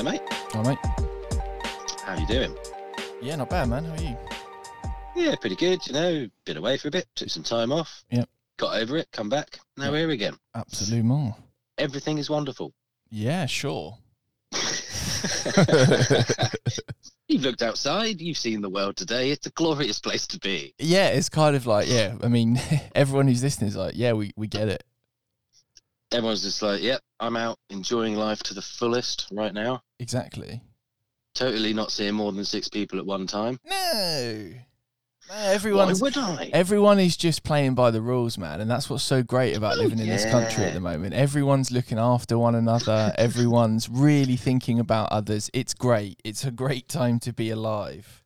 Hello, mate. All right. How you doing? Yeah, not bad, man. How are you? Yeah, pretty good. You know, been away for a bit, took some time off. Yep. Got over it, come back. Now Yep. we're here again. Absolument. Everything is wonderful. Yeah, sure. you've looked outside, you've seen the world today. It's a glorious place to be. Yeah, it's kind of like, yeah, I mean, everyone who's listening is like, yeah, we, we get it. Everyone's just like, yep, I'm out enjoying life to the fullest right now. Exactly. Totally not seeing more than six people at one time. No. No, Why would I? everyone is just playing by the rules, man, and that's what's so great about Oh, living in this country at the moment. Everyone's looking after one another. Everyone's really thinking about others. It's great. It's a great time to be alive.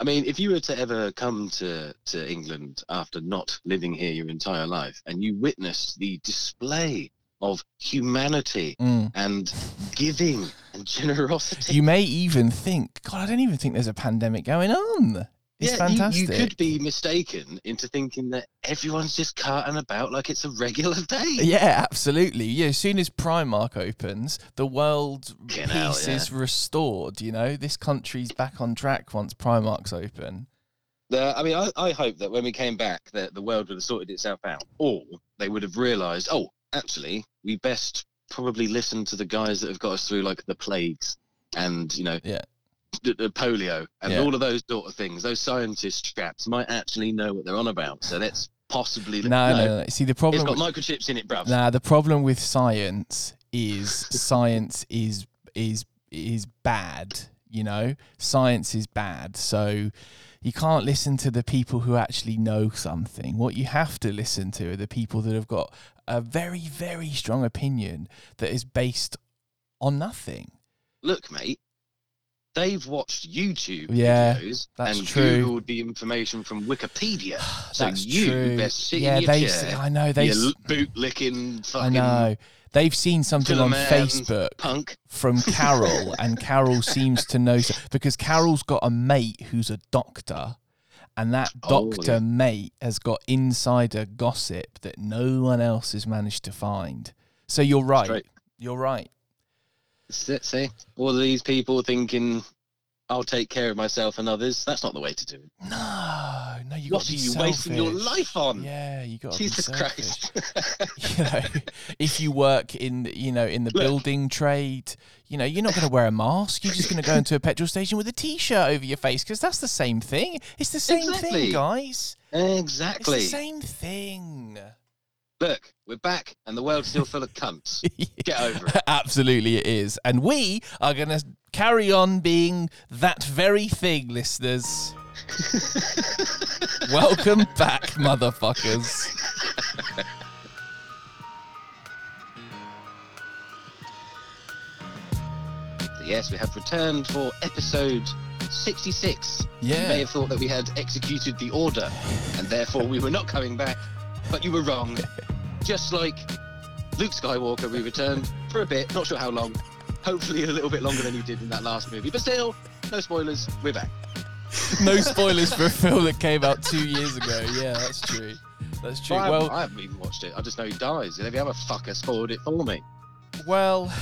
I mean, if you were to ever come to, to England after not living here your entire life and you witness the display of humanity Mm. and giving and generosity. You may even think, God, I don't even think there's a pandemic going on. It's yeah, you- fantastic. You, could be mistaken into thinking that everyone's just carting about like it's a regular day. Yeah, absolutely. Yeah, as soon as Primark opens, the world hell, peace yeah. is restored. You know, this country's back on track once Primark's open. The, I mean, I, I hope that when we came back, that the world would have sorted itself out, or they would have realised, oh, actually, we best probably listen to the guys that have got us through like the plagues and you know, Yeah. the, the polio and Yeah. all of those sort of things. Those scientist chaps might actually know what they're on about. So let's possibly No, no, no. See, the It's problem. got with- microchips in it, bruv. Nah, the problem with science is science is is is bad. You know, science is bad. So you can't listen to the people who actually know something. What you have to listen to are the people that have got a very, very strong opinion that is based on nothing. Look, mate. They've watched YouTube Yeah, videos that's and true. googled the information from Wikipedia. So That's you true. best sit yeah, in your they. chair. I know they. you boot licking I know they've seen something on man Facebook punk. from Carol, and Carol seems to know so- because Carol's got a mate who's a doctor, and that Oh, doctor mate has got insider gossip that no one else has managed to find. So you're right. Straight. You're right. See, see? all of these people thinking, "I'll take care of myself and others." That's not the way to do it. No, no, you got What are you wasting your life on? Yeah, you got to Jesus. Christ! you know, if you work in, you know, in the Look. building trade, you know, you're not going to wear a mask. You're just going to go into a petrol station with a t-shirt over your face because that's the same thing. It's the same Exactly. thing, guys. exactly. It's the same thing. Look, we're back, and the world's still full of cunts. Get over it. Absolutely, it is, and we are going to carry on being that very thing, listeners. Welcome back, motherfuckers. Yes, we have returned for episode 66. Yeah. You may have thought that we had executed the order and therefore we were not coming back, but you were wrong. Just like Luke Skywalker, we returned for a bit, not sure how long. Hopefully a little bit longer than you did in that last movie, but still, no spoilers, we're back. no spoilers for a film that came out two years ago. Yeah, that's true. That's true. I, Well, I haven't even watched it, I just know he dies. And every other fucker spoiled it for me. Well,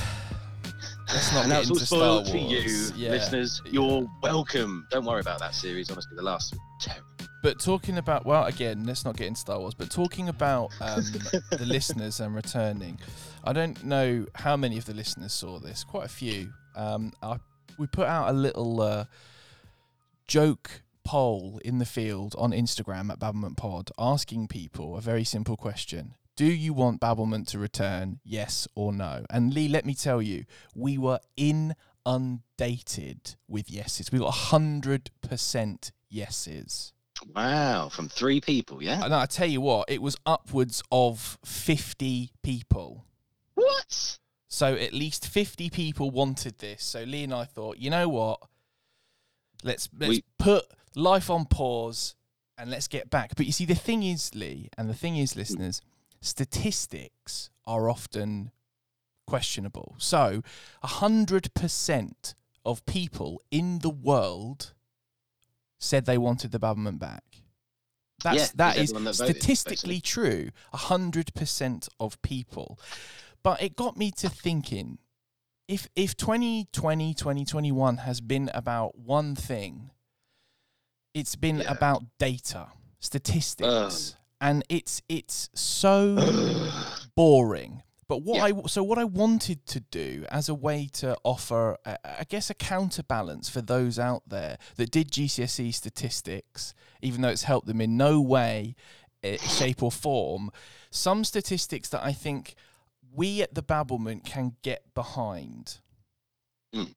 let's not and get into Star Wars. for you, yeah. listeners. You're welcome. Don't worry about that series, honestly, the last terrible. But talking about, well, again, let's not get into Star Wars. But talking about um, the listeners and returning, I don't know how many of the listeners saw this. Quite a few. Um, I, we put out a little uh, joke poll in the field on Instagram at Babblement Pod, asking people a very simple question: Do you want Babblement to return? Yes or no? And Lee, let me tell you, we were inundated with yeses. We got hundred percent yeses. Wow, from three people, yeah? And I tell you what, it was upwards of 50 people. What? So at least 50 people wanted this. So Lee and I thought, you know what? Let's let's We- put life on pause and let's get back. But you see, the thing is, Lee, and the thing is, mm. listeners, statistics are often questionable. So hundred percent of people in the world said they wanted the government back. That's Yeah, that it's is everyone that voted, statistically true. hundred percent of people. But it got me to thinking, if if 2020 2021 has been about one thing it's been Yeah. about data statistics and it's it's so boring but what Yeah. i so what i wanted to do as a way to offer uh, i guess a counterbalance for those out there that did gcse statistics even though it's helped them in no way uh, shape or form some statistics that i think we at the babblement can get behind Mm.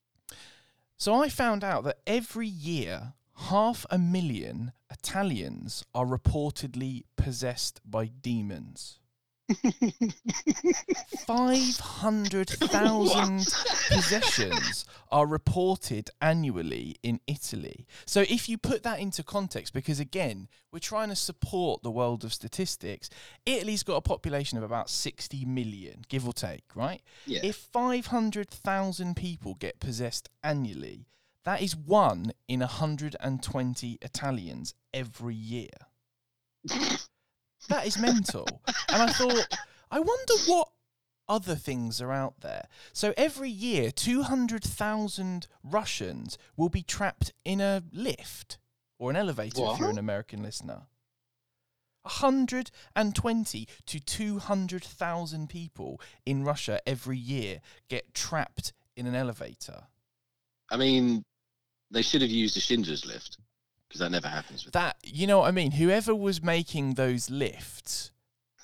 so i found out that every year half a million italians are reportedly possessed by demons 500,000 possessions are reported annually in Italy. So if you put that into context, because again, we're trying to support the world of statistics, Italy's got a population of about 60 million, give or take, right? Yeah. If 500,000 people get possessed annually, that is one in 120 Italians every year. That is mental. and I thought, I wonder what other things are out there. So every year, 200,000 Russians will be trapped in a lift or an elevator if you're an American listener. 120 to 200,000 people in Russia every year get trapped in an elevator. I mean, they should have used a Schindler's lift because that never happens with That you know what I mean. Whoever was making those lifts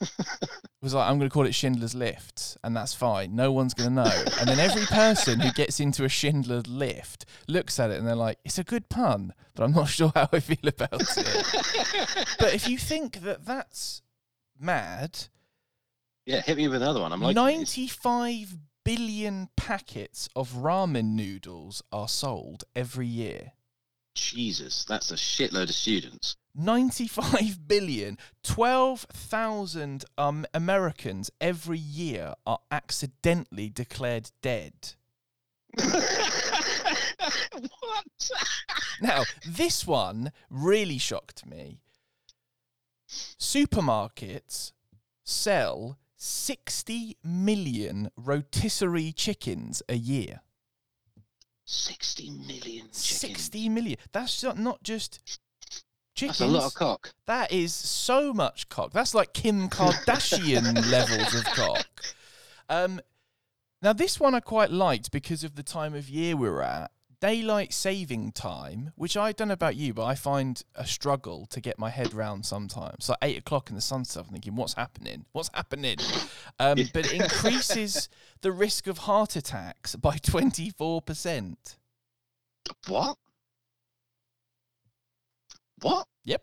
was like, I'm going to call it Schindler's Lift, and that's fine. No one's going to know. And then every person who gets into a Schindler's Lift looks at it and they're like, it's a good pun, but I'm not sure how I feel about it. but if you think that that's mad, Yeah, hit me with another one. I'm like, 95 billion packets of ramen noodles are sold every year. Jesus, that's a shitload of students. 95 billion 12,000 um, Americans every year are accidentally declared dead. what? Now, this one really shocked me. Supermarkets sell 60 million rotisserie chickens a year. 60 million chickens. 60 million. That's not- just chickens. That's a lot of cock. That is so much cock. That's like Kim Kardashian levels of cock. Um, now this one I quite liked because of the time of year we're at. Daylight saving time, which I don't know about you, but I find a struggle to get my head round sometimes. So eight o'clock in the sun's up, I'm thinking, what's happening? What's happening? Um, but it increases the risk of heart attacks by 24%. What? What? Yep.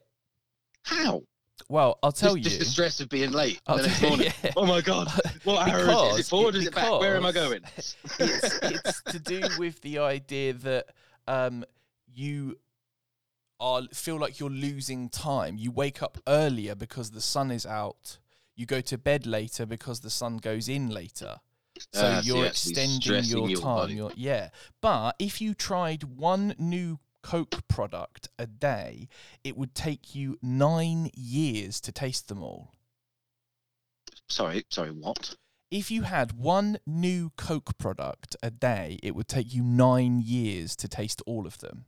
How? Well, I'll tell just, you. just the stress of being late I'll the next morning. yeah. Oh my god! What hour is it? Is it forward? Is it back? Where am I going? it's it's to do with the idea that um you are feel like you're losing time. You wake up earlier because the sun is out. You go to bed later because the sun goes in later. So so you're you're extending your your time. Your, yeah. But if you tried one new Coke product a day, it would take you nine years to taste them all. Sorry, sorry. What? If you had one new Coke product a day, it would take you nine years to taste all of them.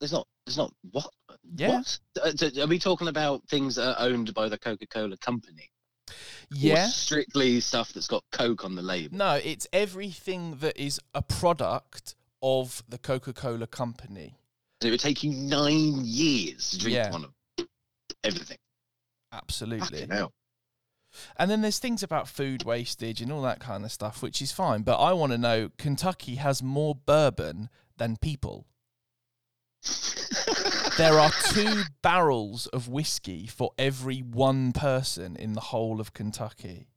There's not. There's not. What? Yeah. What? Uh, Are we talking about things that are owned by the Coca-Cola company? Or Yeah. strictly stuff that's got Coke on the label. No, it's everything that is a product of the Coca Cola company. So it would take you nine years to drink Yeah. one of everything. Absolutely. And then there's things about food wastage and all that kind of stuff, which is fine. But I want to know Kentucky has more bourbon than people. There are two barrels of whiskey for every one person in the whole of Kentucky.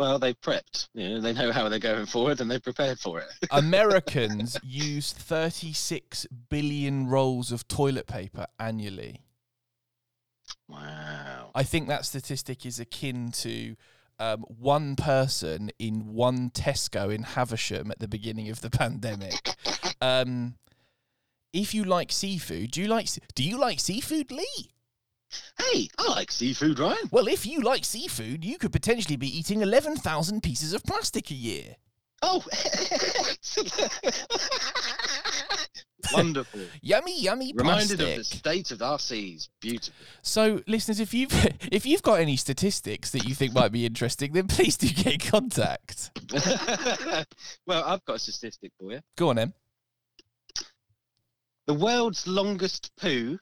Well, they've prepped. You know, they know how they're going forward, and they've prepared for it. Americans use 36 billion rolls of toilet paper annually. wow. I think that statistic is akin to um, one person in one Tesco in Havisham at the beginning of the pandemic. Um, if you like seafood, do you like do you like seafood, Lee? Hey, I like seafood, Ryan. Well, if you like seafood, you could potentially be eating eleven thousand pieces of plastic a year. Oh, wonderful! Yummy, yummy Reminded plastic. of the state of our seas. Beautiful. So, listeners, if you've if you've got any statistics that you think might be interesting, then please do get in contact. well, I've got a statistic for you. Go on, Em. The world's longest poo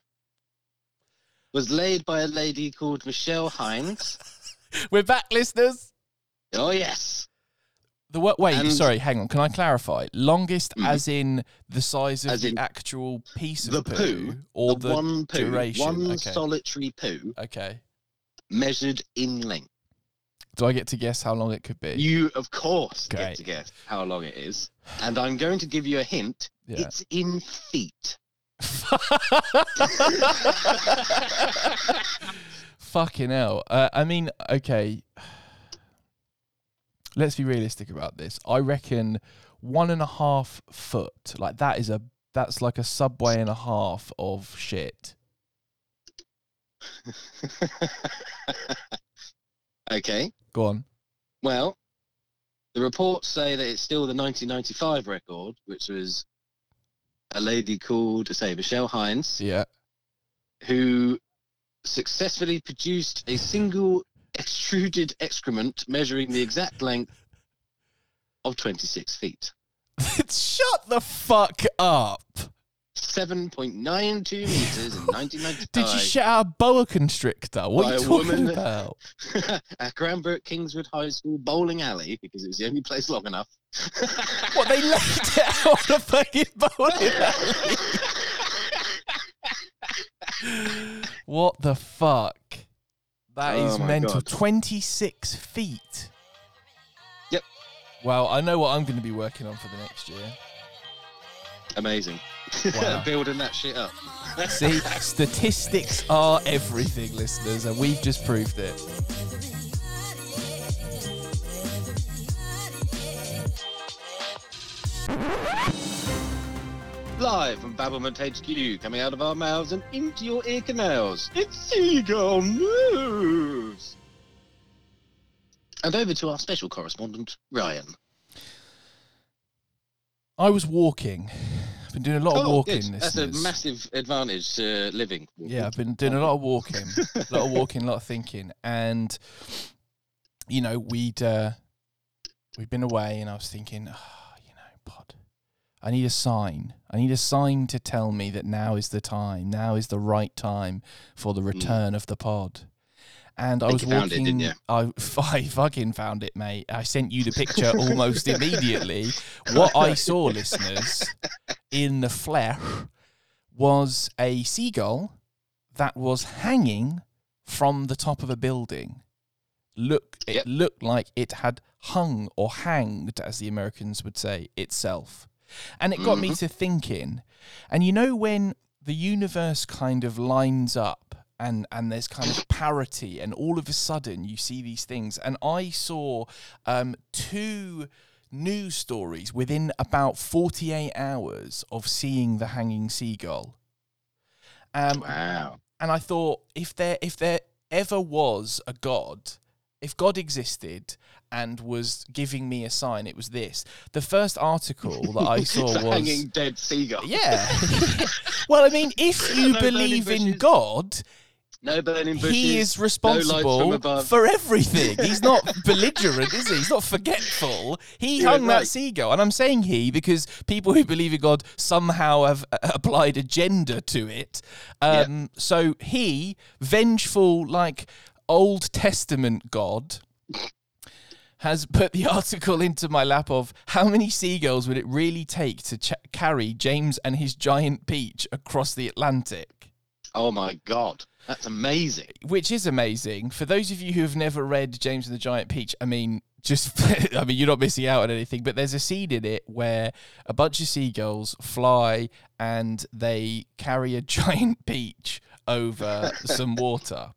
was laid by a lady called Michelle Hines. We're back, listeners. Oh yes, The wait, And- sorry, hang on. Can I clarify? Longest, Mhm. as in the size of As the actual piece of the poo, poo, or the the, one poo, duration? one Okay. solitary poo okay. measured in length. Do I get to guess how long it could be? You, of course, Great. get to guess how long it is, and I'm going to give you a hint. Yeah. It's in feet. Fucking hell. Uh, I mean, okay. Let's be realistic about this. I reckon one and a half foot. Like that is a that's like a subway and a half of shit. okay. Go on. Well, the reports say that it's still the 1995 record, which was a lady called, say, Michelle Hines, Yeah. who successfully produced a single extruded excrement measuring the exact length of 26 feet. Shut the fuck up. 7.92 meters in 1995. Did you shout out a boa constrictor? What are you talking woman- about? at Cranbrook Kingswood High School bowling alley because it was the only place long enough. What they laid it out on a fucking bowling alley? What the fuck? That oh is Oh my mental. God. 26 feet. Yep. Well, I know what I'm going to be working on for the next year. Amazing. Wow. Building that shit up. See, statistics are everything, listeners, and we've just proved it. Live from Babblement HQ, coming out of our mouths and into your ear canals. It's Seagull News! And over to our special correspondent, Ryan. I was walking. I've been doing a lot of walking. good. That's a massive advantage to living. Yeah, I've been doing a lot of walking, a lot of walking, a lot of thinking, and you know, we'd uh, we'd been away, and I was thinking, oh, you know, pod, I need a sign. I need a sign to tell me that now is the time. Now is the right time for the return of the pod. And I, Think was it, walking. didn't you? I, I fucking found it, mate. I sent you the picture almost immediately. What I saw, listeners, in the flesh was a seagull that was hanging from the top of a building. Look, it Yep. looked like it had hung or hanged, as the Americans would say, itself. And it got me Mhm. to thinking. And you know when the universe kind of lines up and and there's kind of parity and all of a sudden you see these things and I saw um two news stories within about 48 hours of seeing the hanging seagull. Um, Wow. and I thought if there if there ever was a god, if God existed and was giving me a sign, it was this. The first article that I saw The was hanging dead seagull. yeah. well, I mean, if you believe in bushes. God, No burning bushes. he is responsible above. for everything. He's not belligerent, is he? He's not forgetful. He You're hung that seagull. And I'm saying he because people who believe in God somehow have uh, applied a gender to it. Um, So he, vengeful, like Old Testament God, has put the article into my lap of how many seagulls would it really take to ch- carry James and his giant peach across the Atlantic? Oh my god. That's amazing. which is amazing. For those of you who have never read James and the Giant Peach, I mean, just I mean, you're not missing out on anything. But there's a scene in it where a bunch of seagulls fly and they carry a giant peach over some water.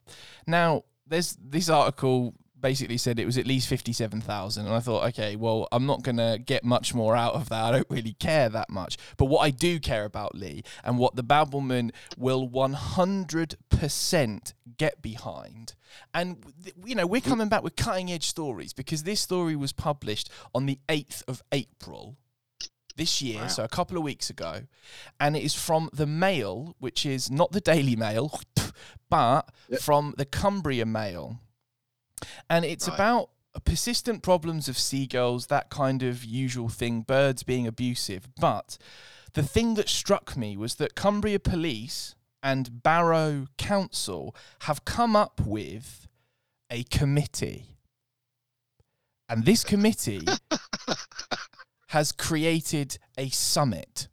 Now, there's this article basically said it was at least 57,000. And I thought, okay, well, I'm not going to get much more out of that. I don't really care that much. But what I do care about, Lee, and what the Babblement will 100% get behind. And, you know, we're coming back with cutting edge stories because this story was published on the 8th of April this year, Wow. so a couple of weeks ago, and it is from the Mail, which is not the Daily Mail, but Yep. from the Cumbria Mail, and it's Right. about persistent problems of seagulls, that kind of usual thing, birds being abusive. But the thing that struck me was that Cumbria Police and Barrow Council have come up with a committee. And this committee has created a summit.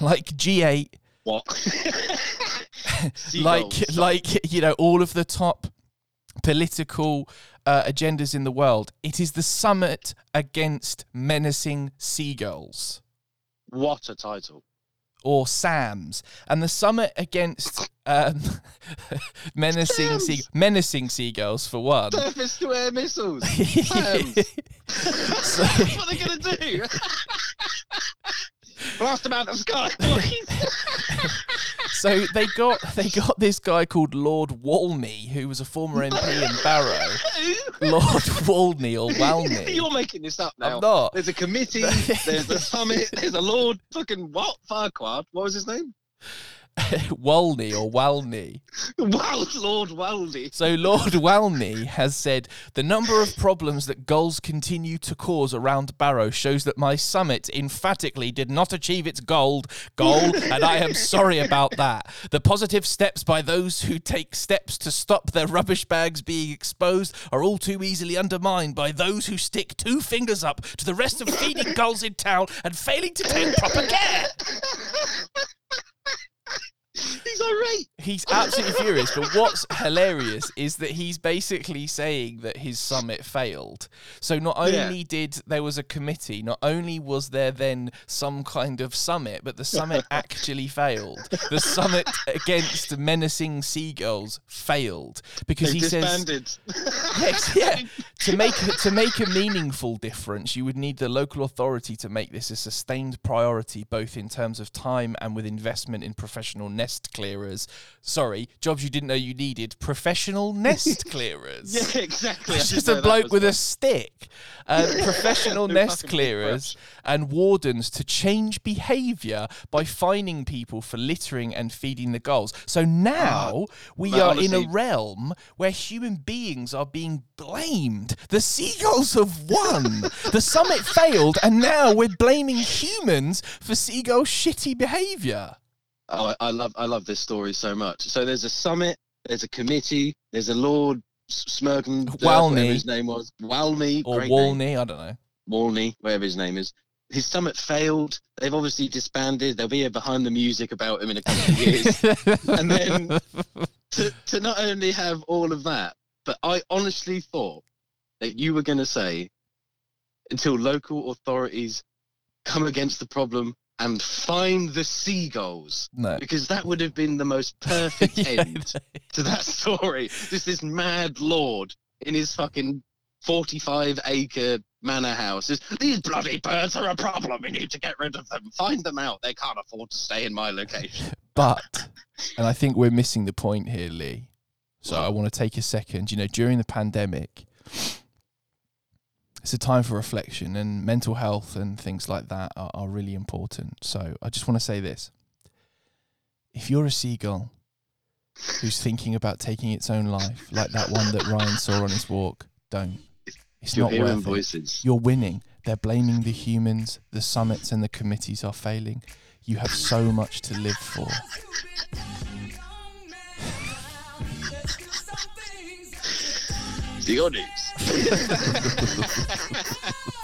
Like G8, What? like like you know all of the top political uh, agendas in the world. It is the summit against menacing seagulls what a title. or SAMS, and the summit against um, menacing sea- menacing seagulls for one. Surface to air missiles. So- what are they going to do? Blast them out of the sky. so they got they got this guy called Lord Walney, who was a former MP in Barrow. Lord Walney or Walney. You're making this up now. I'm not. There's a committee. There's a summit. There's a Lord fucking what? Farquhar. What was his name? Walney or Walney. Wow, Lord Waldy. So Lord Walney has said the number of problems that gulls continue to cause around Barrow shows that my summit emphatically did not achieve its goal, goal, and I am sorry about that. The positive steps by those who take steps to stop their rubbish bags being exposed are all too easily undermined by those who stick two fingers up to the rest of feeding gulls in town and failing to take proper care. Irate. He's absolutely furious. But what's hilarious is that he's basically saying that his summit failed. So not Yeah. only did there was a committee, not only was there then some kind of summit, but the summit actually failed. The summit against menacing seagulls failed because They he says. Yes, yeah. To make to make a meaningful difference, you would need the local authority to make this a sustained priority, both in terms of time and with investment in professional nest clearers. Sorry, jobs you didn't know you needed. Professional nest clearers. yeah, exactly. It's just a bloke with a stick. Uh, professional nest clearers and wardens to change behaviour by fining people for littering and feeding the gulls. So now we but are in a realm where human beings are being blamed. The seagulls have won. the summit failed, and now we're blaming humans for seagull shitty behaviour. Oh, I- I love I love this story so much. So there's a summit, there's a committee, there's a Lord S- Smergen, uh, Walney. whatever his name was, Walney Or great name. Walney, I don't know. Walney, whatever his name is. His summit failed. They've obviously disbanded. There'll be a behind the music about him in a couple of years. And then- to, to not only have all of that, but I honestly thought that you were going to say until local authorities come against the problem and find the seagulls, no. because that would have been the most perfect Yeah, end to that story. Just this mad lord in his fucking 45 acre manor house. These bloody birds are a problem. We need to get rid of them. Find them out. They can't afford to stay in my location. But, and I think we're missing the point here, Lee. So I want to take a second. You know, during the pandemic, it's a time for reflection, and mental health and things like that are, are really important. So I just want to say this if you're a seagull who's thinking about taking its own life, like that one that Ryan saw on his walk, don't. It's You're not hearing worth it. You're winning. They're blaming the humans. The summits and the committees are failing. You have so much to live for. The news.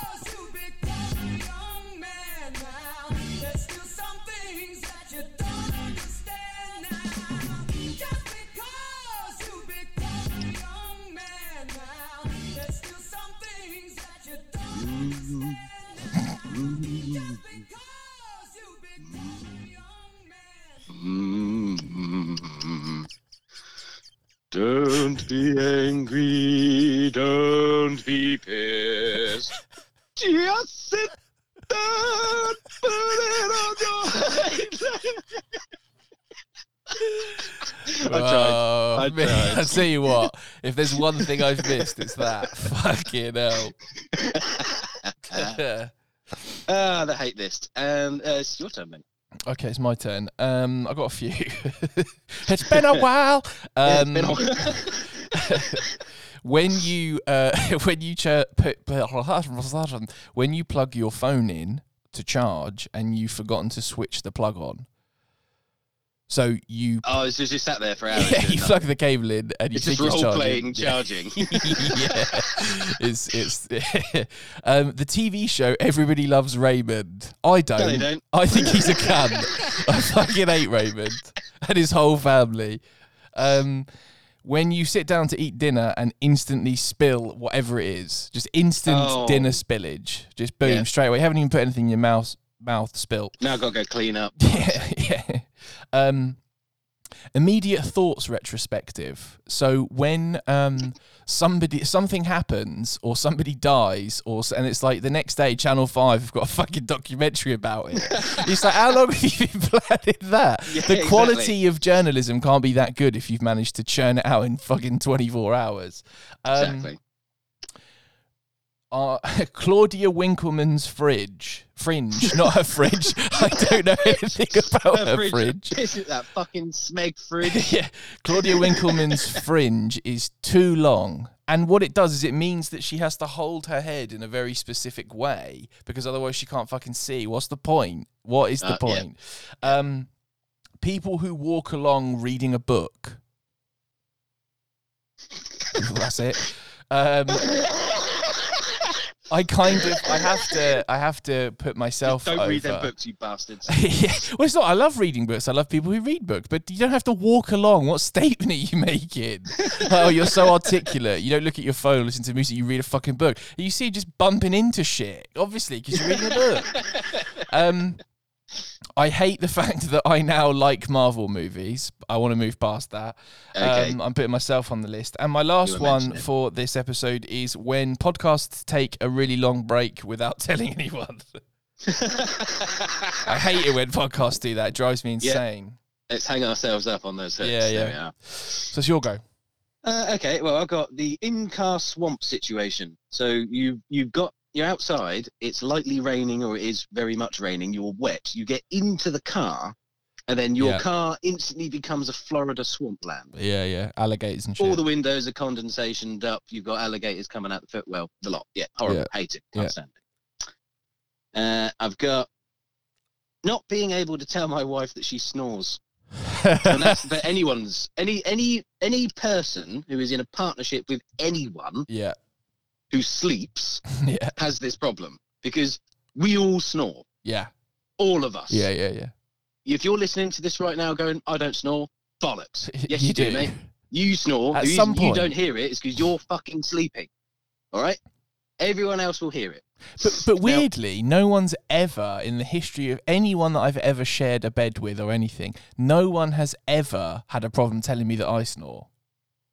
Don't be angry, don't be pissed. Just sit down, put it on your head. I tried. Oh, I tried. I tell you what, if there's one thing I've missed, it's that. Fucking hell. Ah, the hate list. And uh, it's your turn, mate. Okay, it's my turn. Um, I got a few. it's been a while. Yeah, Um, been a- when you uh, when you ch- put, when you plug your phone in to charge and you've forgotten to switch the plug on. So you oh, it's just sat there for hours. yeah, you plug the cable in and you It's think just it's role charging. playing charging. yeah, it's it's um, the TV show Everybody Loves Raymond. I don't. No, they don't. I think he's a cunt. I fucking hate Raymond and his whole family. Um, when you sit down to eat dinner and instantly spill whatever it is, just instant Oh. dinner spillage, just boom Yeah. straight away. You haven't even put anything in your mouth, mouth spilt. Now I've got to go clean up. Yeah, yeah. Um, immediate thoughts retrospective. So when um somebody something happens or somebody dies or and it's like the next day Channel Five have got a fucking documentary about it. it's like how long have you been planning that? Yeah, the exactly. quality of journalism can't be that good if you've managed to churn it out in fucking twenty four hours. Um, Exactly. Uh, Claudia Winkleman's fridge. Fringe, not her fridge. I don't know anything about her Her fridge. Piss at that fucking smeg fridge. yeah, Claudia Winkleman's fringe is too long. And what it does is it means that she has to hold her head in a very specific way because otherwise she can't fucking see. What's the point? What is the Uh, yeah. point? Um, people who walk along reading a book. That's it. Um, I kind of, I have to, I have to put myself. Don't over. read them books, you bastards. yeah. Well, it's not. I love reading books. I love people who read books, but you don't have to walk along. What statement are you making? oh, you're so articulate. You don't look at your phone, listen to music. You read a fucking book. You see, just bumping into shit. Obviously, because you're reading a book. Um, I hate the fact that I now like Marvel movies. I want to move past that. Okay. Um, I'm putting myself on the list. And my last one for this episode is when podcasts take a really long break without telling anyone. I hate it when podcasts do that. It drives me Yeah. insane. Let's hang ourselves up on those hooks. Yeah, yeah. So it's your go. Uh, okay, well, I've got the in-car swamp situation. So you you've got you're outside. It's lightly raining, or it is very much raining. You're wet. You get into the car, and then your Yeah. car instantly becomes a Florida swampland. Yeah, yeah. Alligators and shit. All the windows are condensationed up. You've got alligators coming out the foot. Well, the lot. Yeah, horrible. Yeah. Hate it. Can't stand it. Uh, I've got not being able to tell my wife that she snores. and that's for anyone's any any any person who is in a partnership with anyone yeah, who sleeps yeah, has this problem because we all snore. Yeah, all of us. Yeah, yeah, yeah. if you're listening to this right now going i don't snore bollocks. Yes you, You do, do. mate. You snore. At the some reason you don't hear it is because you're fucking sleeping. All right? Everyone else will hear it. But but Now- weirdly, no one's ever in the history of anyone that I've ever shared a bed with or anything, no one has ever had a problem telling me that I snore.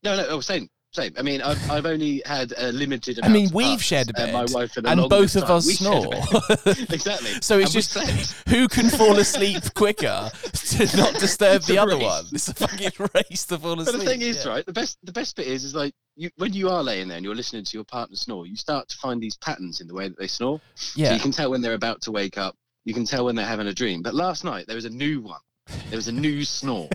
no no oh, same same i mean i've, I've only had a limited I mean, we've shared a uh, and my wife the and both of time. us We snore. exactly So it's And just who can fall asleep quicker to not disturb the other race. one. It's a fucking race to fall asleep. But the thing is, yeah. right? The best, the best bit is, is like you, when you are laying there and you're listening to your partner snore, you start to find these patterns in the way that they snore. So Yeah, you can tell when they're about to wake up. You can tell when they're having a dream. But last night there was a new one. There was a new snore.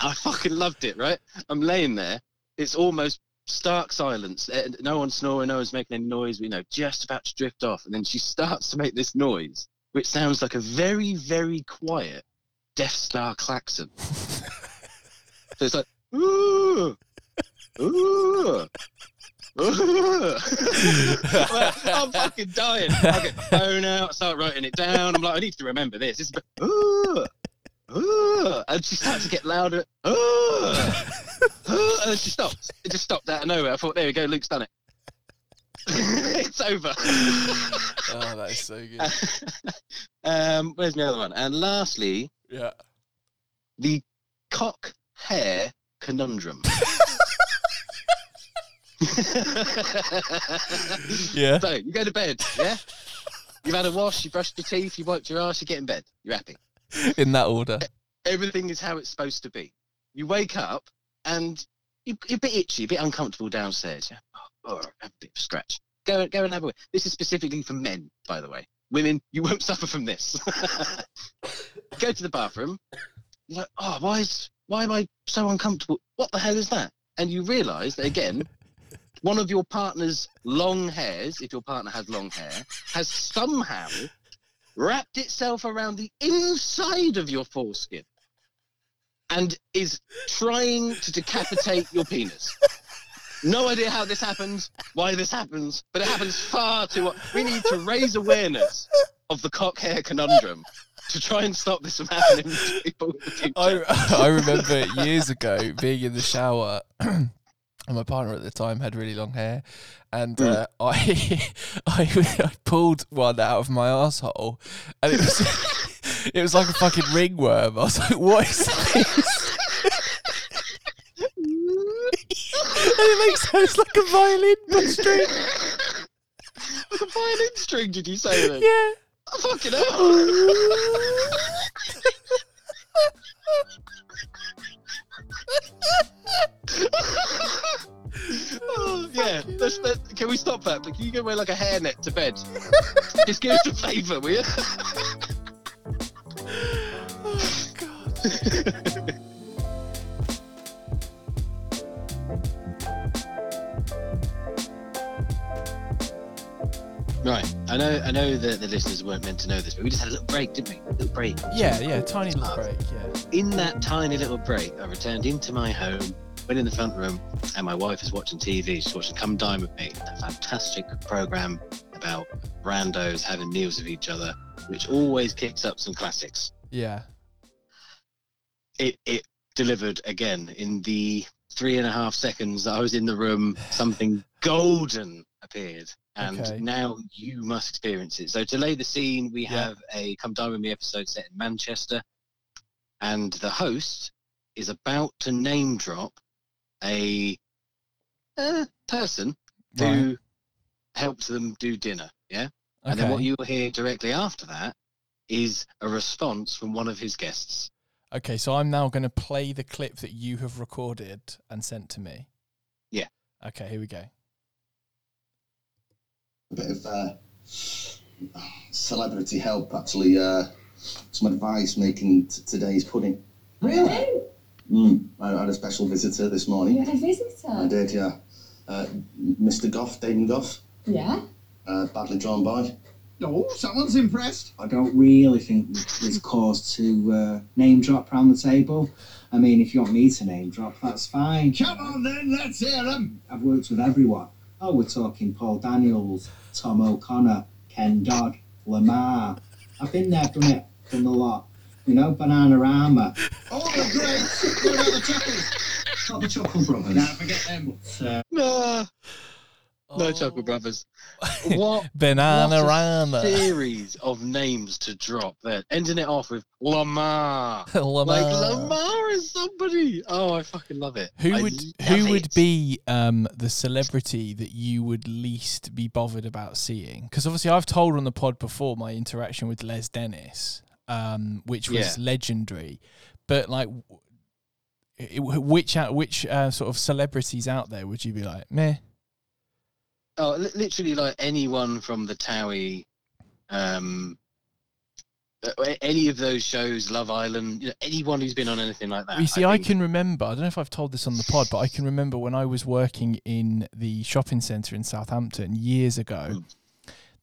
I fucking loved it. Right? I'm laying there. It's almost stark silence. eh, No one's snoring. No one's making any noise. We know just about to drift off, and then she starts to make this noise, which sounds like a very, very quiet Death Star klaxon. So it's like, ooh, ooh, ooh. I'm fucking dying. I get phone out, start writing it down. I'm like, I need to remember this. It's ooh, And she starts to get louder. Ooh. And then she stops. It just stopped out of nowhere. I thought, there we go, Luke's done it. it's over. oh, that is so good. um, where's my other one? And lastly, Yeah. the cock hair conundrum. Yeah. So you go to bed, yeah? You've had a wash, you brushed your teeth, you wiped your ass, you get in bed. You're happy. In that order. Everything is how it's supposed to be. You wake up and you- you're a bit itchy, a bit uncomfortable downstairs. Yeah? Oh, oh, have a bit of a scratch. Go, and go and have a. This is specifically for men, by the way. Women, you won't suffer from this. go to the bathroom. You're like, oh, why is why am I so uncomfortable? What the hell is that? And you realise that again, one of your partner's long hairs, if your partner has long hair, has somehow wrapped itself around the inside of your foreskin and is trying to decapitate your penis. No idea how this happens, why this happens, but it happens far too. We need to raise awareness of the cock hair conundrum to try and stop this from happening to people in the future. I, I remember years ago being in the shower. And my partner at the time had really long hair, and Mm. uh, I, I I pulled one out of my asshole, and it was it was like a fucking ringworm. I was like, "What is this?" and it makes sounds like a violin string. Like a violin string, did you say that? Yeah. Oh, fucking hell. Oh, yeah, let's, let, can we stop that? Can you go wear like a hairnet to bed? Just give us a favour, will you? Oh god. Right, I know, I know that the listeners weren't meant to know this, but we just had a little break, didn't we? A little break. Yeah, yeah, tiny little break. Yeah. In that tiny little break, I returned into my home, went in the front room, and my wife is watching TV. She's watching Come Dine with Me, a fantastic program about randos having meals with each other, which always kicks up some classics. Yeah. It it delivered again in the three and a half seconds that I was in the room. Something golden appeared, and Okay. now you must experience it. So to lay the scene, we Yeah. have a Come Dine with Me episode set in Manchester, and the host is about to name drop a uh, person Right. who helped them do dinner. Yeah. And then what you'll hear directly after that is a response from one of his guests. Okay, so I'm now going to play the clip that you have recorded and sent to me. Yeah. Okay, here we go. a bit of uh, celebrity help, actually. Uh, some advice making t- today's pudding. Really? Mm, I had a special visitor this morning. You had a I visitor? did, yeah. Uh, Mr. Gough, Damon Gough, Yeah. uh, Badly Drawn Boy. Oh, someone's impressed. I don't really think there's cause to uh, name drop round the table. I mean, if you want me to name drop, that's fine. Come on then, let's hear them. I've worked with everyone. Oh, we're talking Paul Daniels, Tom O'Connor, Ken Dodd, Lamar. I've been there, done it, done the lot. You know, Bananarama. All the greats. What about the chuckles? Not the Chuckle Brothers. Nah, forget them. But, uh, No, no Oh. Chuckle Brothers. What Banana What a Rama. series of names to drop there, ending it off with Lamar. Lamar. Like Lamar is somebody. Oh, I fucking love it. Who I would love who would be um, the celebrity that you would least be bothered about seeing? Because obviously, I've told on the pod before my interaction with Les Dennis, um, which was Yeah. legendary. But like, it- which out which uh, sort of celebrities out there would you be like, meh? Oh, li- literally like anyone from the Towie, um, uh, any of those shows, Love Island, you know, anyone who's been on anything like that. You see, I, think- can remember. I don't know if I've told this on the pod, but I can remember when I was working in the shopping centre in Southampton years ago. Mm.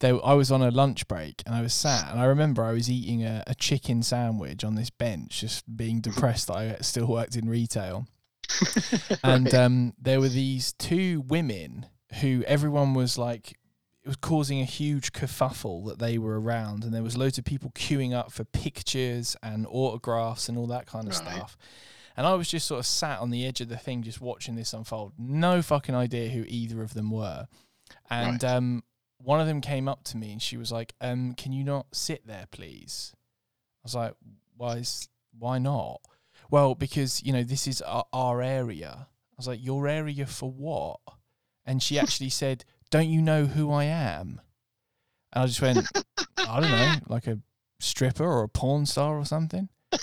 There, I was on a lunch break and I was sat, and I remember I was eating a, a chicken sandwich on this bench, just being depressed that I still worked in retail. And um, there were these two women who everyone was like, it was causing a huge kerfuffle that they were around, and there was loads of people queuing up for pictures and autographs and all that kind of Right. stuff. And I was just sort of sat on the edge of the thing, just watching this unfold. No fucking idea who either of them were. And Right. um, one of them came up to me and she was like, um, "Can you not sit there, please?" I was like, "Why? Is, why not?" Well, because you know this is our, our area. I was like, "Your area for what?" and she actually said, "Don't you know who I am?" And I just went, "I don't know, like a stripper or a porn star or something."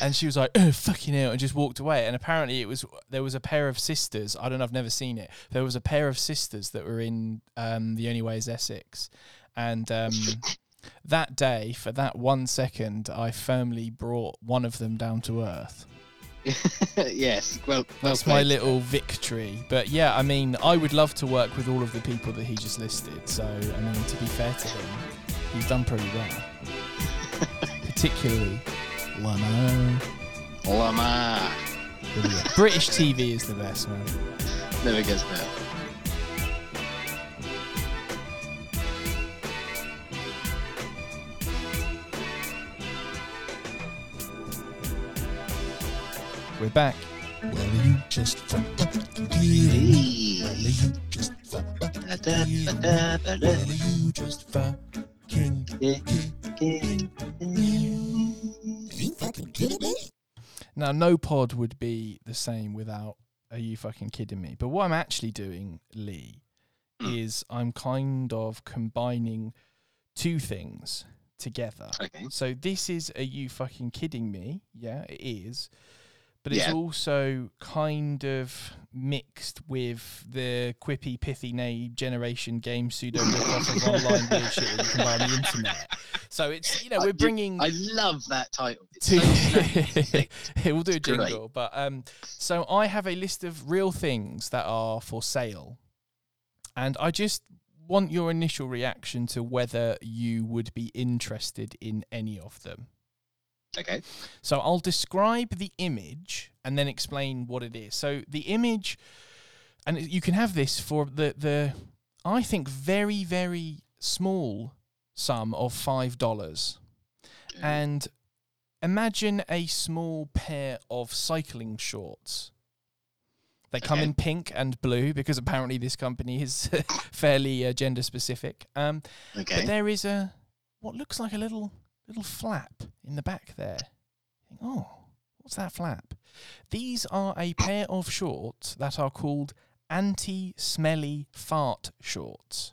and she was like, oh, "Fucking hell!" and just walked away. And apparently, it was there was a pair of sisters. I don't know. I've never seen it. There was a pair of sisters that were in um, the Only Way is Essex, and um, that day, for that one second, I firmly brought one of them down to earth. yes. Well, well That's my little victory. But yeah, I mean, I would love to work with all of the people that he just listed. So, I mean, to be fair to him, he's done pretty well. Particularly Lamo. Lamar. British TV is the best, man. Never gets better. We're back. Hey. Da-da-ba-da-ba-da. Yeah, yeah. Now, no pod would be the same without Are You Fucking Kidding Me? But what I'm actually doing, Lee, Mm. is I'm kind of combining two things together. Okay. So this is Are You Fucking Kidding Me? Yeah, it is. But it's Yeah. also kind of mixed with the quippy, pithy, nay generation game pseudo rip-off of online bullshit that you can buy on the internet. So it's, you know, we're bringing I love that title. It's to so snappy. we'll do a jingle but um so i have a list of real things that are for sale and i just want your initial reaction to whether you would be interested in any of them okay. so i'll describe the image and then explain what it is so the image and you can have this for the the i think very very small sum of five dollars and imagine a small pair of cycling shorts. They come Okay. in pink and blue because apparently this company is fairly uh, gender specific. Um, Okay. But there is a what looks like a little little flap in the back there. Think, Oh, what's that flap? These are a pair of shorts that are called anti-smelly fart shorts.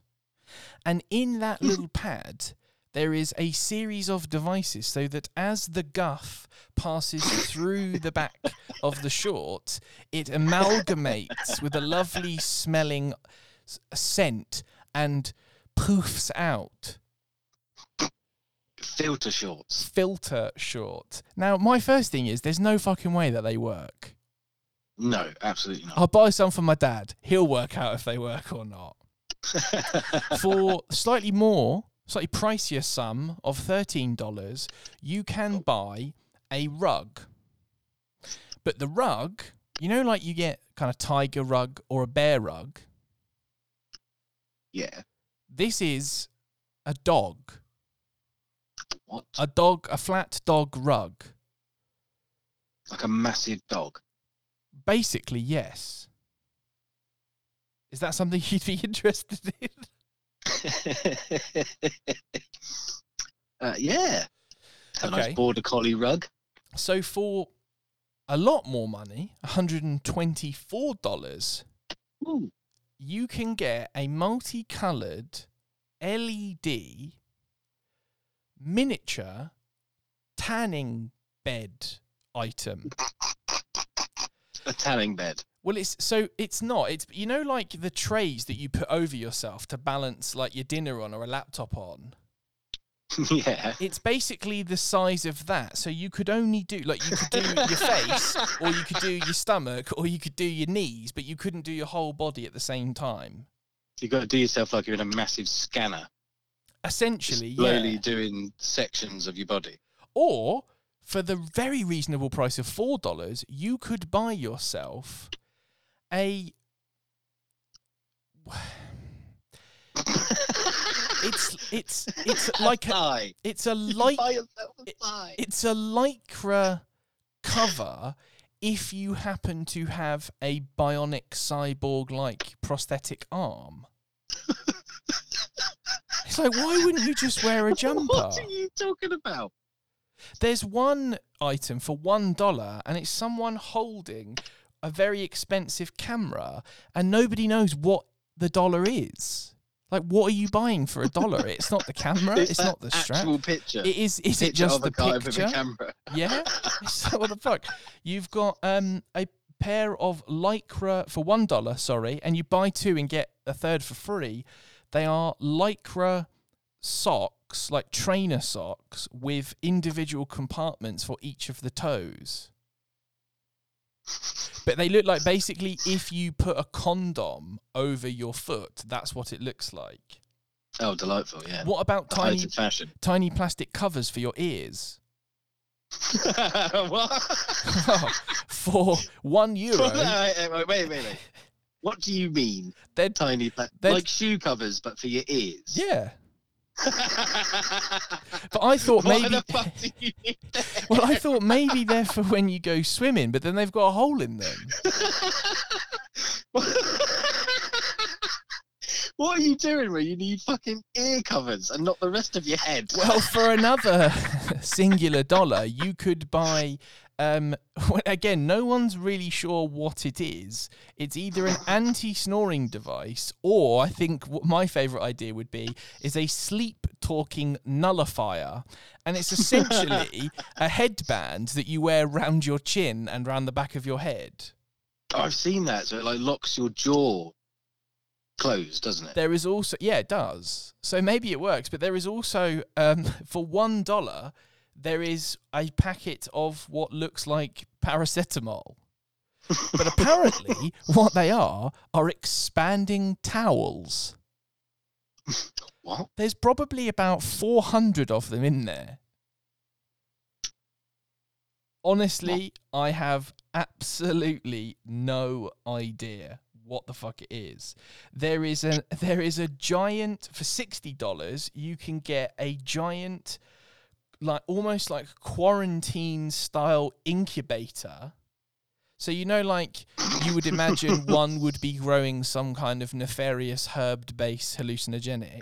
And in that little pad, there is a series of devices so that as the guff passes through the back of the short, it amalgamates with a lovely smelling scent and poofs out Filter shorts. filter short. Now, my first thing is there's no fucking way that they work. No, absolutely not. I'll buy some for my dad. He'll work out if they work or not. For slightly more, slightly pricier sum of $13, you can buy a rug. But the rug, you know, like you get kind of tiger rug or a bear rug. yeah. This is a dog. What? A dog, a flat dog rug. Like a massive dog. Basically, yes. Is that something you'd be interested in? uh, yeah. A Okay. nice border collie rug. So for a lot more money, $124, Ooh. you can get a multicolored LED miniature tanning bed item. A tanning bed. Well, it's so it's not. It's you know like the trays that you put over yourself to balance like your dinner on or a laptop on. yeah. It's basically the size of that. So you could only do like you could do your face or you could do your stomach or you could do your knees, but you couldn't do your whole body at the same time. You've got to do yourself like you're in a massive scanner, Essentially, slowly yeah. doing sections of your body. Or for the very reasonable price of four dollars, you could buy yourself a. It's it's it's like a, it's a light buy yourself a it- it's a lycra cover if you happen to have a bionic cyborg like prosthetic arm. it's like why wouldn't you just wear a jumper? What are you talking about? There's one item for one dollar, and it's someone holding a very expensive camera and nobody knows what the dollar is. Like, what are you buying for a dollar? It's not the camera. It's, not the strap. actual picture. It is. Is it just the a guy with picture? a camera. Yeah. so what the fuck? You've got um a pair of lycra for one dollar, sorry, and you buy two and get a third for free. They are lycra socks, like trainer socks, with individual compartments for each of the toes. But they look like basically if you put a condom over your foot, that's what it looks like. Oh, delightful! Yeah. What about tiny fashion. tiny plastic covers for your ears? what? for one euro, wait, wait, wait. What do you mean, they're tiny, They're- like shoe covers, but for your ears? yeah. But I thought maybe. the fuck do you need? Well, I thought maybe they're for when you go swimming, but then they've got a hole in them. what are you doing where you need fucking ear covers and not the rest of your head? Well, for another singular dollar, you could buy. Um, again, no one's really sure what it is. It's either an anti-snoring device, or I think what my favorite idea would be is a sleep-talking nullifier, and it's essentially a headband that you wear round your chin and round the back of your head. I've seen that, so it like locks your jaw closed, doesn't it? There is also yeah, it does. So maybe it works, but there is also um, for one dollar there is a packet of what looks like paracetamol. But apparently, what they are are expanding towels. What? There's probably about 400 of them in there. Honestly, I have absolutely no idea what the fuck it is. There is a there is a giant for sixty dollars. You can get a giant, like almost like quarantine style incubator. So you know, like you would imagine one would be growing some kind of nefarious herb based hallucinogenic.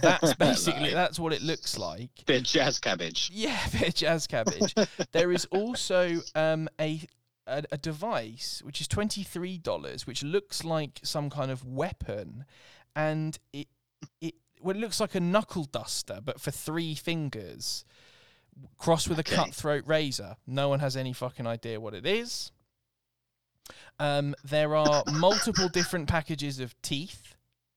That's basically Like, that's what it looks like. bit of jazz cabbage. Yeah, bit of jazz cabbage. there is also um, a, a a device which is twenty three dollars, which looks like some kind of weapon, and it it well, it looks like a knuckle duster, but for three fingers, crossed with Okay. a cutthroat razor. No one has any fucking idea what it is. Um, there are multiple different packages of teeth.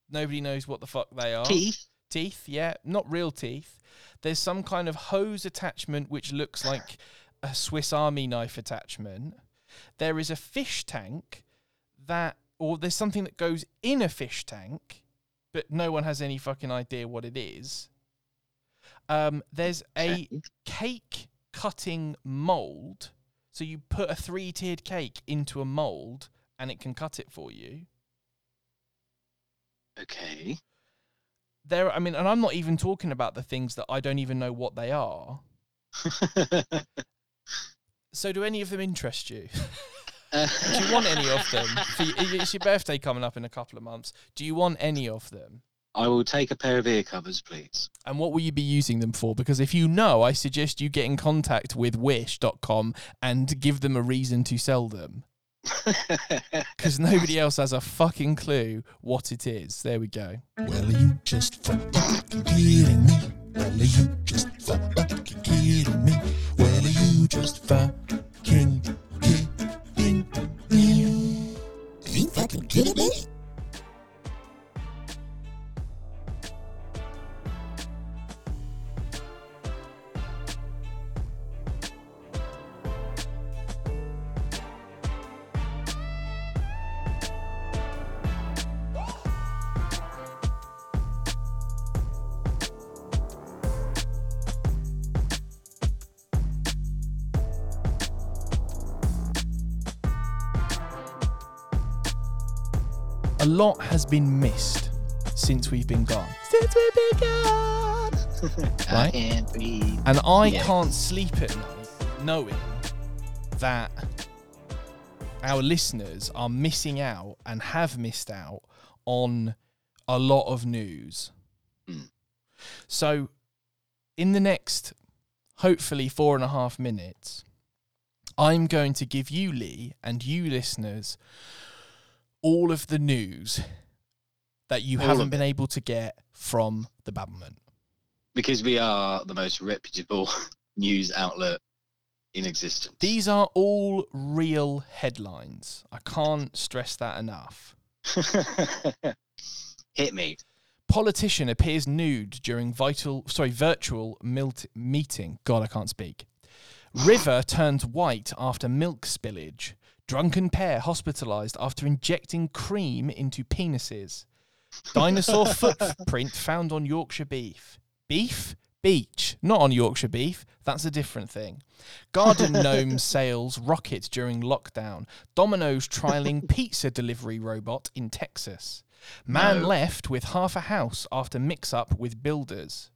Nobody knows what the fuck they are Teeth. teeth yeah not real teeth there's some kind of hose attachment which looks like a swiss army knife attachment there is a fish tank that or there's something that goes in a fish tank but no one has any fucking idea what it is um, there's a cake cutting mold. So you put a three tiered cake into a mold and it can cut it for you. Okay. there i mean and i'm not even talking about the things that i don't even know what they are. So do any of them interest you? Do you want any of them? For it's your birthday coming up in a couple of months. Do you want any of them I will take a pair of ear covers, please. and what will you be using them for because if you know i suggest you get in contact with wish.com and give them a reason to sell them because nobody else has a fucking clue what it is there we go Well, are you just fucking kidding me? Well, are you just fucking kidding me? Well, are you just fucking lot has been missed since we've been gone. Since we've been gone. I Right. can't breathe. And I Yeah. can't sleep at night knowing that our listeners are missing out and have missed out on a lot of news. Mm. So, in the next, hopefully, four and a half minutes, I'm going to give you, Lee, and you listeners, all of the news that you All haven't been able to get from the Babblement. Because we are the most reputable news outlet in existence. These are all real headlines. I can't stress that enough. Hit me. Politician appears nude during vital, sorry, virtual meeting. God, I can't speak. River turns white after milk spillage. Drunken pair hospitalized after injecting cream into penises. Dinosaur footprint found on Yorkshire beef. Beef? Beach. Not on Yorkshire beef. That's a different thing. Garden gnome sales rocket during lockdown. Domino's trialing pizza delivery robot in Texas. Man No. left with half a house after mix up with builders.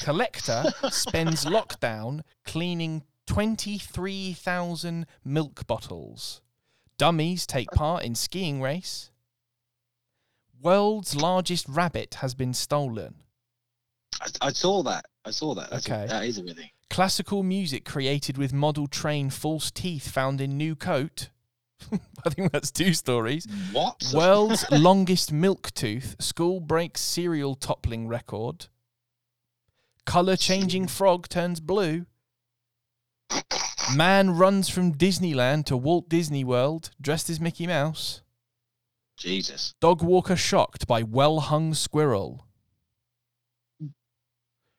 Collector spends lockdown cleaning 23,000 milk bottles. Dummies take part in skiing race. World's largest rabbit has been stolen. I, I saw that. I saw that. That's Okay. A, that is a thing. Classical music created with model train false teeth found in new coat. I think that's two stories. What? World's longest milk tooth. School breaks cereal toppling record. Color changing frog turns blue. Man runs from Disneyland to Walt Disney World dressed as Mickey Mouse. Jesus. Dog walker shocked by well hung squirrel.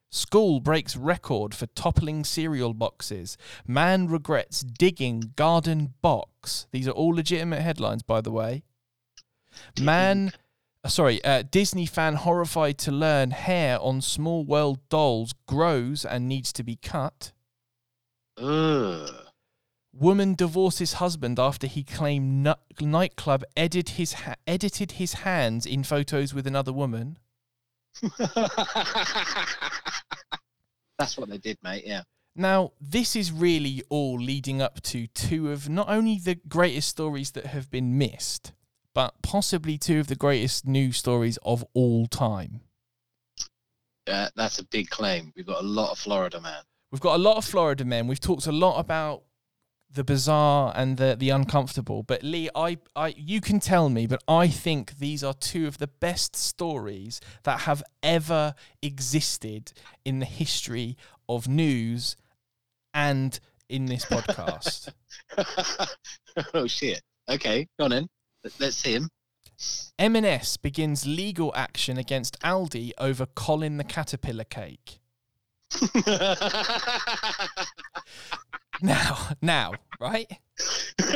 School breaks record for toppling cereal boxes. Man regrets digging garden box. These are all legitimate headlines, by the way. Man, uh, sorry, uh, Disney fan horrified to learn hair on Small World dolls grows and needs to be cut. Ugh. Woman divorces husband after he claimed nu- nightclub edit his ha- edited his hands in photos with another woman. That's what they did, mate. Yeah. Now, this is really all leading up to two of not only the greatest stories that have been missed, but possibly two of the greatest news stories of all time. Uh, that's a big claim. We've got a lot of Florida man. We've got a lot of Florida men. We've talked a lot about the bizarre and the the uncomfortable. But Lee, I, I you can tell me, but I think these are two of the best stories that have ever existed in the history of news and in this podcast. oh shit. Okay, go on in. Let- Let's see him. M&S begins legal action against Aldi over Colin the Caterpillar cake. Now, now, right?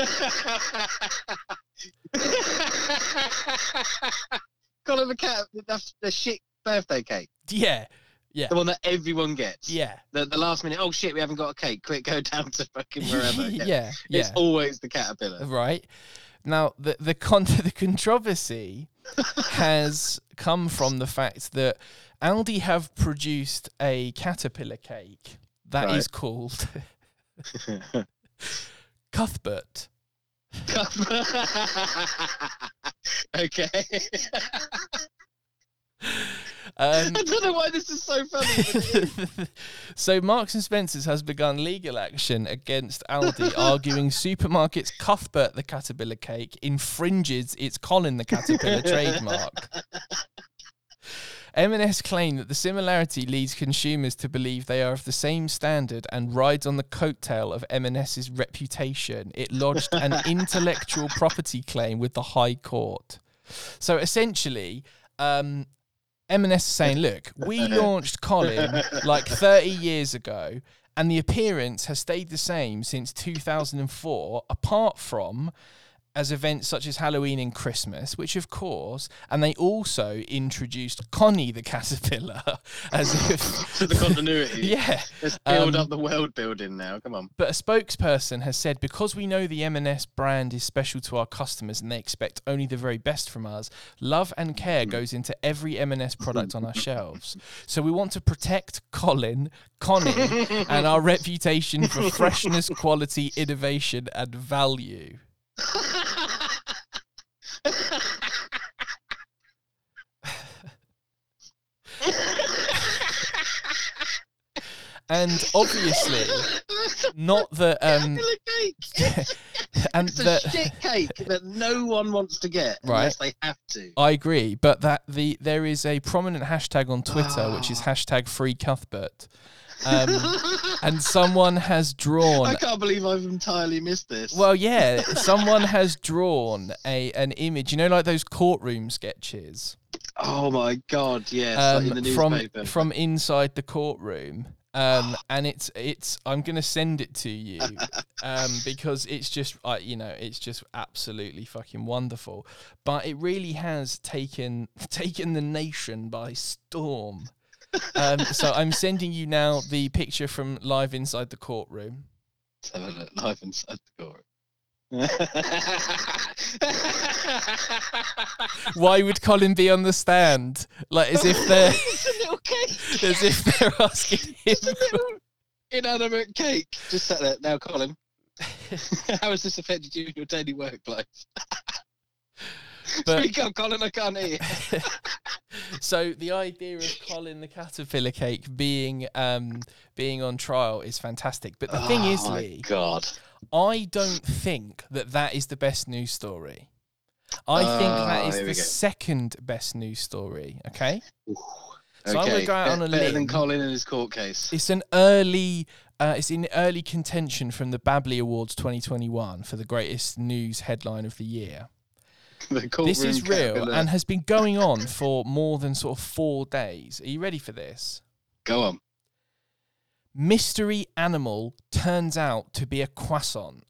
Colin the cat. That's the shit birthday cake. Yeah, yeah, The one that everyone gets. yeah, The, the last minute. Oh shit, we haven't got a cake. Quick, go down to fucking wherever. yeah, Yeah. yeah. It's always the caterpillar. right? Now the the con- the controversy has come from the fact that Aldi have produced a caterpillar cake that is Right. called Cuthbert. okay. Um, I don't know why this is so funny. so Marks and Spencers has begun legal action against Aldi, arguing supermarkets Cuthbert the caterpillar cake infringes its Colin the caterpillar trademark. M&S claim that the similarity leads consumers to believe they are of the same standard and rides on the coattail of M&S's reputation. It lodged an intellectual property claim with the High Court. So essentially, um, M&S is saying, look, we launched Colin like 30 years ago, and the appearance has stayed the same since 2004, apart from as events such as Halloween and Christmas, which of course, and they also introduced Connie the caterpillar as if to the continuity. yeah. Let's build Um, up the world building now. Come on. But a spokesperson has said because we know the M&S brand is special to our customers and they expect only the very best from us, love and care goes into every M&S product on our shelves. So we want to protect Colin, Connie, and our reputation for freshness, quality, innovation, and value. And obviously, not that um, cake. and It's a the, shit cake that no one wants to get unless they have to. I agree, but that the there is a prominent hashtag on Twitter which is Ah. hashtag Free Cuthbert, um, and someone has drawn. I can't believe I've entirely missed this. Well, yeah, someone has drawn a an image. You know, like those courtroom sketches oh my god, yes, like in um, the from from inside the courtroom. Um, and it's it's I'm gonna send it to you um, because it's just uh, you know it's just absolutely fucking wonderful. But it really has taken taken the nation by storm. Um, so I'm sending you now the picture from live inside the courtroom. Let's have a look live inside the court. Why would Colin be on the stand? Like as if they're it's a little cake. as if they're asking him. It's a little inanimate cake. Just sat there. Now, Colin, how has this affected you in your daily workplace? But- Speak up, Colin. I can't hear. so the idea of Colin the caterpillar cake being um being on trial is fantastic. But the thing is, oh Lee, God. I don't think that that is the best news story. I think that Oh, is the go. second best news story. Okay, Ooh. So I'm gonna go out on a better than. Colin in his court case. it's an early. Uh, it's in early contention from the Babley Awards 2021 for the greatest news headline of the year. The This is real and has been going on for more than sort of four days. Are you ready for this? Go on. mystery animal turns out to be a croissant.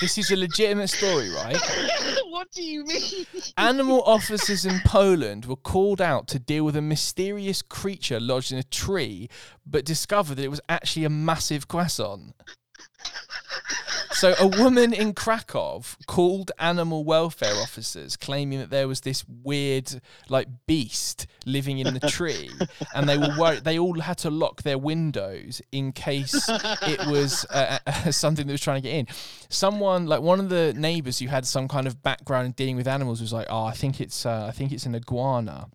This is a legitimate story, right? what do you mean? Animal officers in Poland were called out to deal with a mysterious creature lodged in a tree, but discovered that it was actually a massive croissant. So, a woman in Krakow called animal welfare officers, claiming that there was this weird, like, beast living in the tree, and they were worried. They all had to lock their windows in case it was uh, uh, something that was trying to get in. Someone, like one of the neighbors who had some kind of background in dealing with animals, was like, "Oh, I think it's, uh, I think it's an iguana,"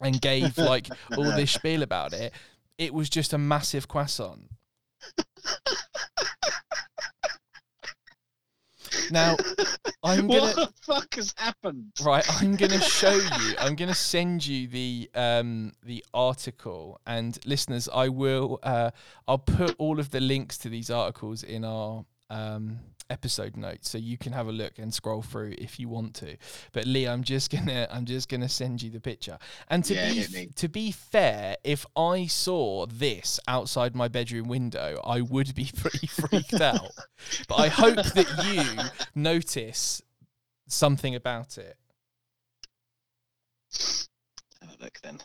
and gave like all this spiel about it. It was just a massive croissant. Now, I'm gonna What the fuck has happened? right. I'm gonna show you. I'm gonna send you the um the article, and listeners, I will. Uh, I'll put all of the links to these articles in our um episode notes, so you can have a look and scroll through if you want to. But Lee, I'm just gonna I'm just gonna send you the picture. And to Yeah, be me. to be fair, if I saw this outside my bedroom window, I would be pretty freaked out. But I hope that you notice something about it. Have a look then.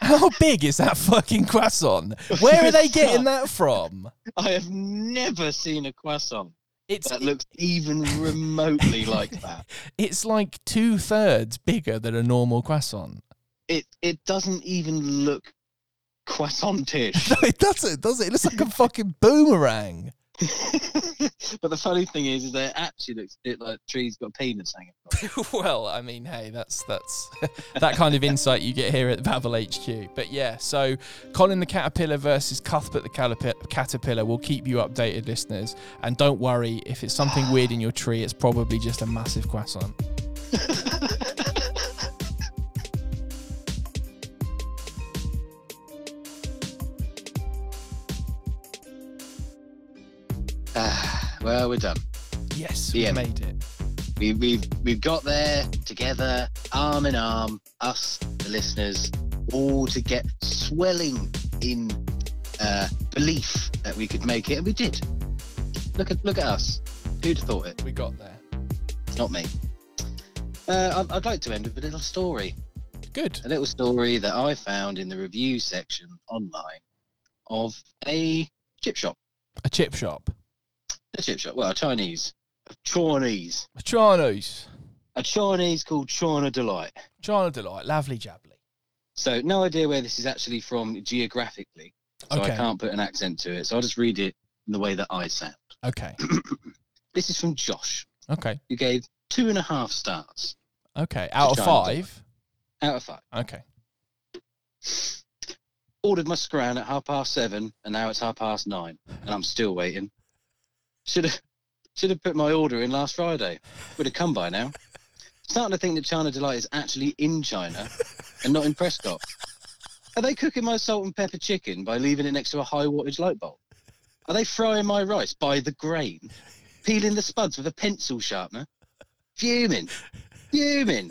How big is that fucking croissant? Where are they getting that from? I have never seen a croissant It's that looks even remotely like that. it's like two thirds bigger than a normal croissant. It it doesn't even look croissantish. No, it doesn't, does it? It looks like a fucking boomerang. but the funny thing is, is that it actually looks a bit like trees got a penis hanging. well, I mean, hey, that's that's that kind of insight you get here at Babel HQ. But yeah, so Colin the Caterpillar versus Cuthbert the Calip- Caterpillar will keep you updated, listeners. And don't worry, if it's something weird in your tree, it's probably just a massive croissant. well, we're done. Yes, The we end. made it. We, we've we've got there together, arm in arm, us, the listeners, all to get swelling in uh, belief that we could make it, and we did. Look at look at us. Who'd have thought it? We got there. Not me. Uh, I'd, I'd like to end with a little story. Good. A little story that I found in the review section online of a chip shop. A chip shop. A chip shop. Well, a Chinese. A Chinese. A Chinese. A Chinese called China Delight. China Delight. Lovely jubbly. So no idea where this is actually from geographically. So Okay. I can't put an accent to it. So I'll just read it in the way that I sound. Okay. This is from Josh, Okay. who gave two and a half stars. Okay. Out of five. Out of five. Okay. Ordered my scran at half past seven, and now it's half past nine, and I'm still waiting. Should have should have put my order in last Friday. Would have come by now. Starting to think that China Delight is actually in China and not in Prescott. Are they cooking my salt and pepper chicken by leaving it next to a high wattage light bulb? Are they frying my rice by the grain? Peeling the spuds with a pencil sharpener? Fuming. Fuming.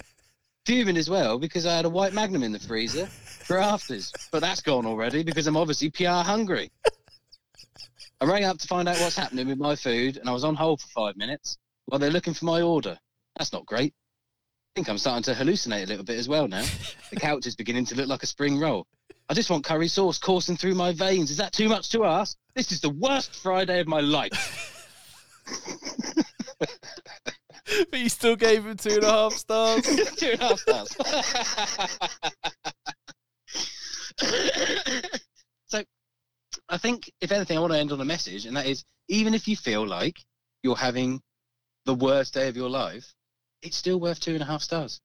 Fuming as well because I had a white magnum in the freezer for afters. But that's gone already because I'm obviously PR hungry. I rang up to find out what's happening with my food and I was on hold for five minutes while they're looking for my order. That's not great. I think I'm starting to hallucinate a little bit as well now. The couch is beginning to look like a spring roll. I just want curry sauce coursing through my veins. Is that too much to ask? This is the worst Friday of my life. but you still gave him two and a half stars. Two and a half stars. I think, if anything, I want to end on a message, and that is even if you feel like you're having the worst day of your life, it's still worth two and a half stars.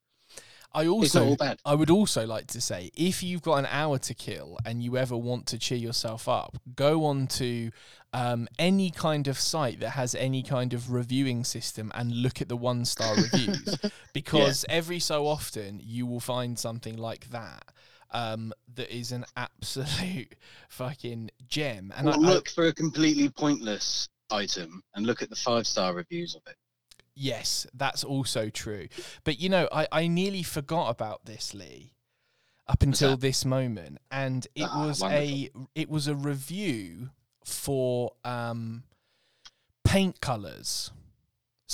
I also. I would also like to say if you've got an hour to kill and you ever want to cheer yourself up, go on to um, any kind of site that has any kind of reviewing system and look at the one star reviews because every so often you will find something like that. Um, that is an absolute fucking gem, and Or I, I- look for a completely pointless item and look at the five star reviews of it. Yes, that's also true. But you know, I, I nearly forgot about this, Lee, up until this moment, and it Ah, was a it was a review for um paint colors.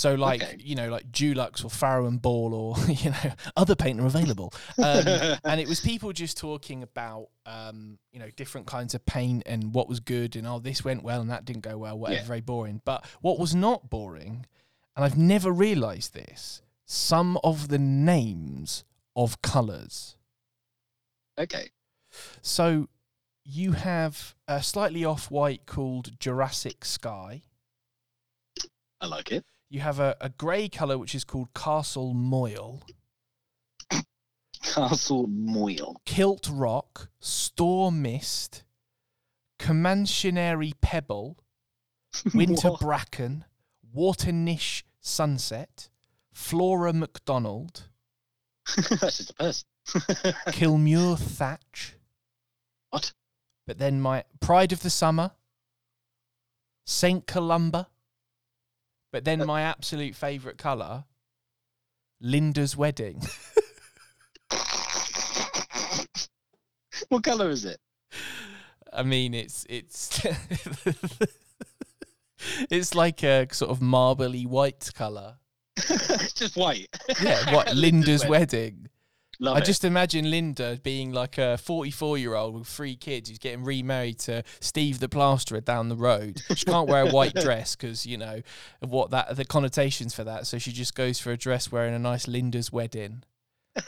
So like Okay. you know like Dulux or Farrow and Ball or you know other paint are available, um, and it was people just talking about um, you know different kinds of paint and what was good and oh this went well and that didn't go well whatever Yeah. very boring. But what was not boring, and I've never realised this, some of the names of colours. okay. So you have a slightly off white called Jurassic Sky. I like it. You have a, a grey colour which is called Castle Moil, Castle Moil. Kilt Rock, Storm Mist, Comancinary Pebble, Winter? Bracken, Waternish Sunset, Flora MacDonald, That's just a person. Kilmuir Thatch. What? But then my Pride of the Summer, Saint Columba. But then my absolute favourite colour, Linda's Wedding. what colour is it? I mean, it's it's it's like a sort of marbly white colour. it's just white. Yeah, what Linda's wedding. Love I it. just imagine Linda being like a 44 year old with three kids who's getting remarried to Steve the plasterer down the road. She can't wear a white dress because, you know, of what that, the connotations for that. So she just goes for a dress wearing a nice Linda's wedding.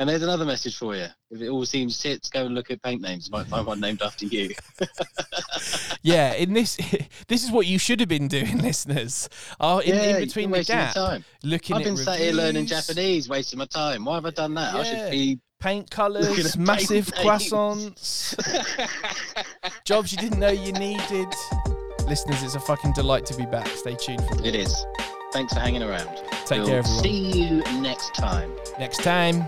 And there's another message for you. If it all seems tits, go and look at paint names. You might find one named after you. Yeah, in this, this is what you should have been doing, listeners. Oh, in, yeah, in between the gap, time. looking I've been sat here learning Japanese, wasting my time. Why have I done that? I should be. paint colours, massive croissants, jobs you didn't know you needed. Listeners, it's a fucking delight to be back. Stay tuned for more. it is. Thanks for hanging around. Take We'll care, everyone. See you next time. Next time.